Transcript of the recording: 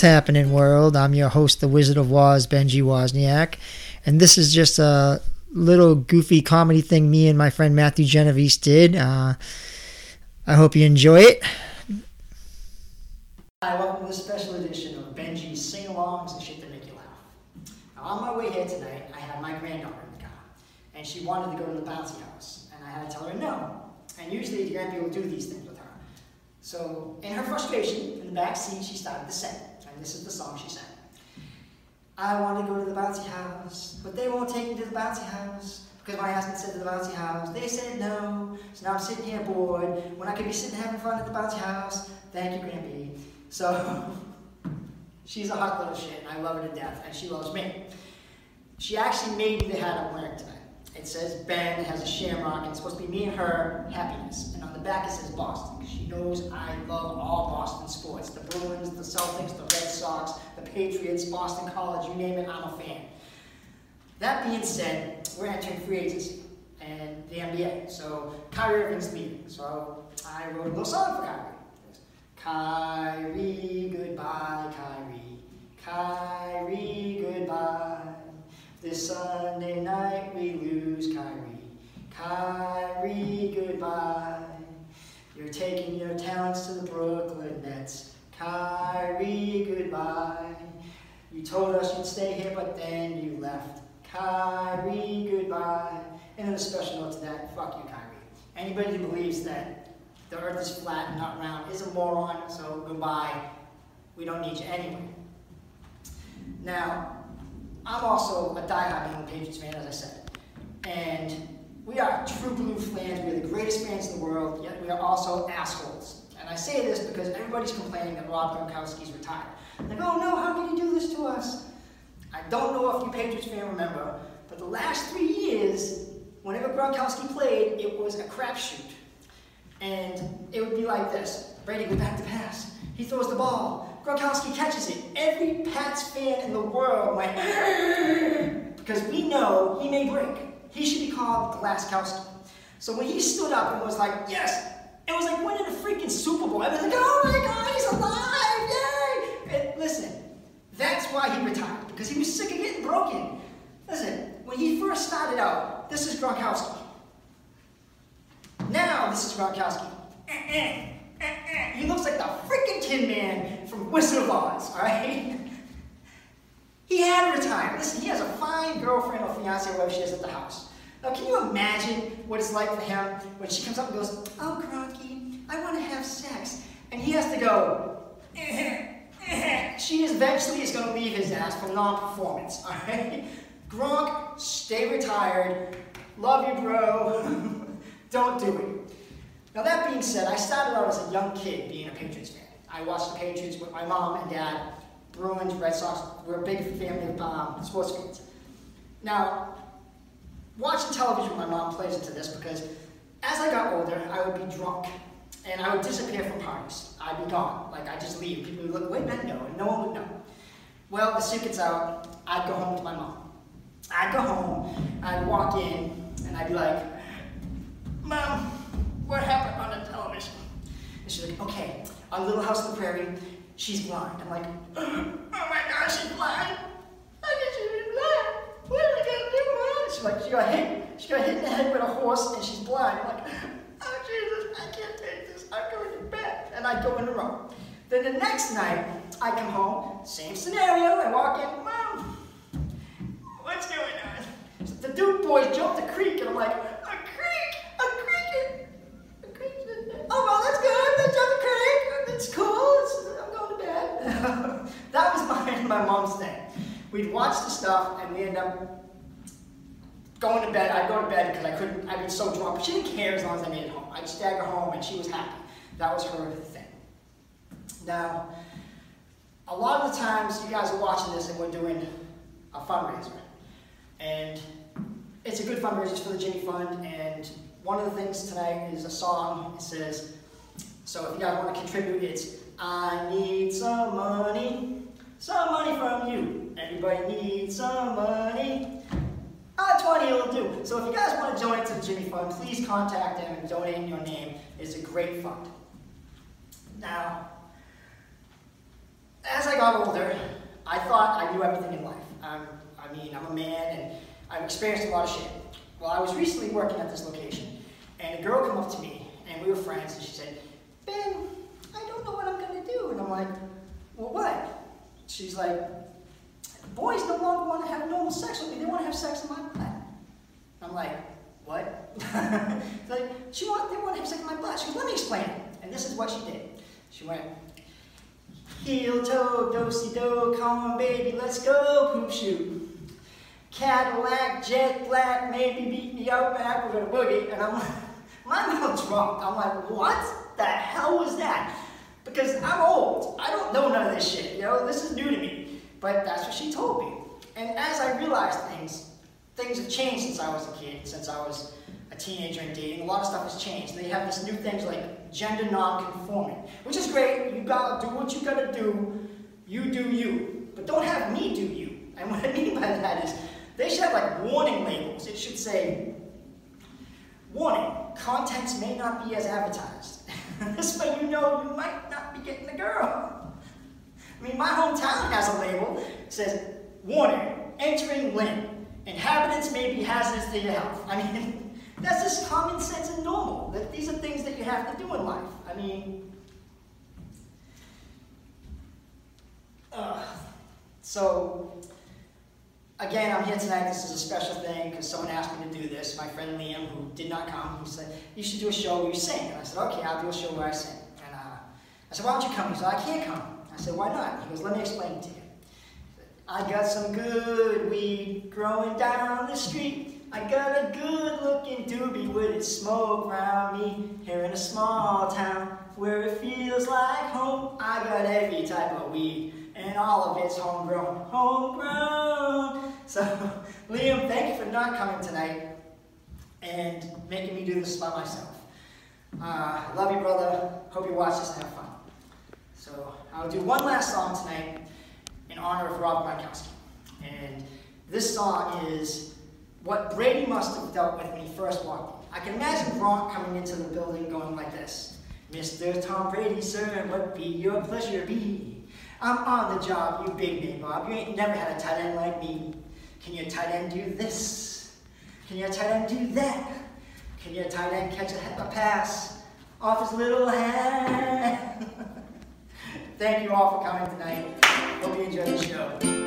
happening, world? I'm your host, the Wizard of Woz, Benji Wozniak, and this is just a little goofy comedy thing me and my friend Matthew Genovese did. Uh, I hope you enjoy it. Hi, welcome to this special edition of Benji's sing-alongs and shit that make you laugh. Now, on my way here tonight, I had my granddaughter in the car, and she wanted to go to the bouncy house, and I had to tell her no. And usually, the grandpa will do these things with her. So, in her frustration, in the back seat, she started to sing, and this is the song she sang. I want to go to the bouncy house, but they won't take me to the bouncy house. Because my husband said to the bouncy house, they said no. So now I'm sitting here bored when I could be sitting having fun at the bouncy house. Thank you, Grampy. So she's a hot little shit, and I love her to death, and she loves me. She actually made me the hat I'm wearing tonight. It says Ben, has a shamrock, and it's supposed to be me and her happiness. And on the back it says Boston, because she knows I love all Boston sports. The Bruins, the Celtics, the Red Sox, the Patriots, Boston College, you name it, I'm a fan. That being said, we're entering free agency and the NBA. So Kyrie Irving's leaving. So I wrote a little song for Kyrie. Kyrie, goodbye, Kyrie. Kyrie, goodbye. This Sunday night we lose Kyrie. Kyrie, goodbye. You're taking your talents to the Brooklyn Nets. Kyrie, goodbye. You told us you'd stay here, but then you left. Kyrie, goodbye. And then a special note to that, fuck you, Kyrie. Anybody who believes that the earth is flat and not round is a moron, so goodbye. We don't need you anyway. Now, I'm also a diehard New England Patriots fan, as I said. And we are true blue fans. We are the greatest fans in the world, yet we are also assholes. And I say this because everybody's complaining that Rob Gronkowski's retired. Like, oh no, how can you do this to us? I don't know if you Patriots fan remember, but the last three years, whenever Gronkowski played, it was a crapshoot. And it would be like this. Brady goes back to pass. He throws the ball. Gronkowski catches it. Every Pats fan in the world went, because we know he may break. He should be called Glaskowski. So when he stood up and was like, yes, it was like winning a freaking Super Bowl. I was like, oh my God, he's alive, yay! And listen, that's why he retired, because he was sick of getting broken. Listen, when he first started out, this is Gronkowski. Now this is Gronkowski. Eh, eh, eh, he looks like the freaking Tin Man Wizard of Oz, alright? he had retired. Listen, he has a fine girlfriend or fiance, whatever she is at the house. Now, can you imagine what it's like for him when she comes up and goes, Oh, Gronky, I want to have sex. And he has to go, She eventually is going to leave his ass for non-performance, alright? Gronk, stay retired. Love you, bro. Don't do it. Now that being said, I started out as a young kid being a Patriots fan. I watched the Patriots with my mom and dad, Bruins, Red Sox. We're a big family of um, sports fans. Now, watching television my mom plays into this because as I got older, I would be drunk and I would disappear from parties. I'd be gone. Like, I'd just leave. People would look, wait a minute, no, and no one would know. Well, the secret's out. I'd go home to my mom. I'd go home, I'd walk in, and I'd be like, Mom, what happened on the television? And she's like, okay, on Little House on the Prairie, she's blind. I'm like, oh my God, she's blind. How can she be blind? What are we gonna do, Mom? She's like, she got hit. She got hit in the head with a horse, and she's blind. I'm like, oh Jesus, I can't take this. I'm going to bed. And I go in the room. Then the next night, I come home, same scenario. I walk in, Mom, what's going on? The Duke boys jumped the creek, and I'm like, watch the stuff, and we end up going to bed. I'd go to bed because I couldn't. I'd be so drunk. But she didn't care as long as I made it home. I'd stagger home, and she was happy. That was her thing. Now, a lot of the times you guys are watching this, and we're doing a fundraiser. And it's a good fundraiser for the Jimmy Fund. And one of the things tonight is a song. It says, so if you guys want to contribute, it's I need some money, some money from you. Everybody needs some money. Ah, 20 will do. So if you guys want to donate to the Jimmy Fund, please contact them and donate in your name. It's a great fund. Now, as I got older, I thought I knew everything in life. I mean, I'm a man and I've experienced a lot of shit. Well, I was recently working at this location, and a girl came up to me, and we were friends, and she said, Ben, I don't know what I'm gonna do. And I'm like, well, what? She's like, boys no longer want to have normal sex with me, they want to have sex in my butt. I'm like, what? like, she want, they want to have sex in my butt. She goes, let me explain. And this is what she did. She went, heel toe, dosey do, come on baby, let's go, poop shoot. Cadillac, jet black, maybe beat me up back with a boogie. And I'm like, I'm a drunk. I'm like, what the hell was that? Because I'm old. I don't know none of this shit, you know? This is new to me. But that's what she told me. And as I realized things, things have changed since I was a kid, since I was a teenager and dating. A lot of stuff has changed. They have this new things like gender non-conforming, which is great. You gotta do what you gotta do. You do you. But don't have me do you. And what I mean by that is, they should have like warning labels. It should say, warning, contents may not be as advertised. this way you know you might not be getting the girl. I mean, my hometown has a label. It says, warning, entering Lynn. Inhabitants may be hazardous to your health. I mean, that's just common sense and normal. That these are things that you have to do in life. I mean, uh, so again, I'm here tonight. This is a special thing because someone asked me to do this. My friend Liam, who did not come, he said, You should do a show where you sing. And I said, Okay, I'll do a show where I sing. And uh, I said, Why don't you come? He said, I can't come. I said, Why not? He goes, Let me explain it to you. I got some good weed growing down the street. I got a good looking doobie with its smoke around me. Here in a small town where it feels like home. I got every type of weed and all of it's homegrown. Homegrown. So, Liam, thank you for not coming tonight and making me do this by myself. Uh, love you, brother. Hope you watch this and have fun. So, I'll do one last song tonight in honor of Rob Gronkowski. And this song is what Brady must have dealt with when he first walked in. I can imagine Gronk coming into the building going like this. Mr. Tom Brady, sir, what be your pleasure be? I'm on the job, you big name Bob. You ain't never had a tight end like me. Can your tight end do this? Can your tight end do that? Can your tight end catch a, a pass off his little hand? Thank you all for coming tonight. Hope you enjoyed the show.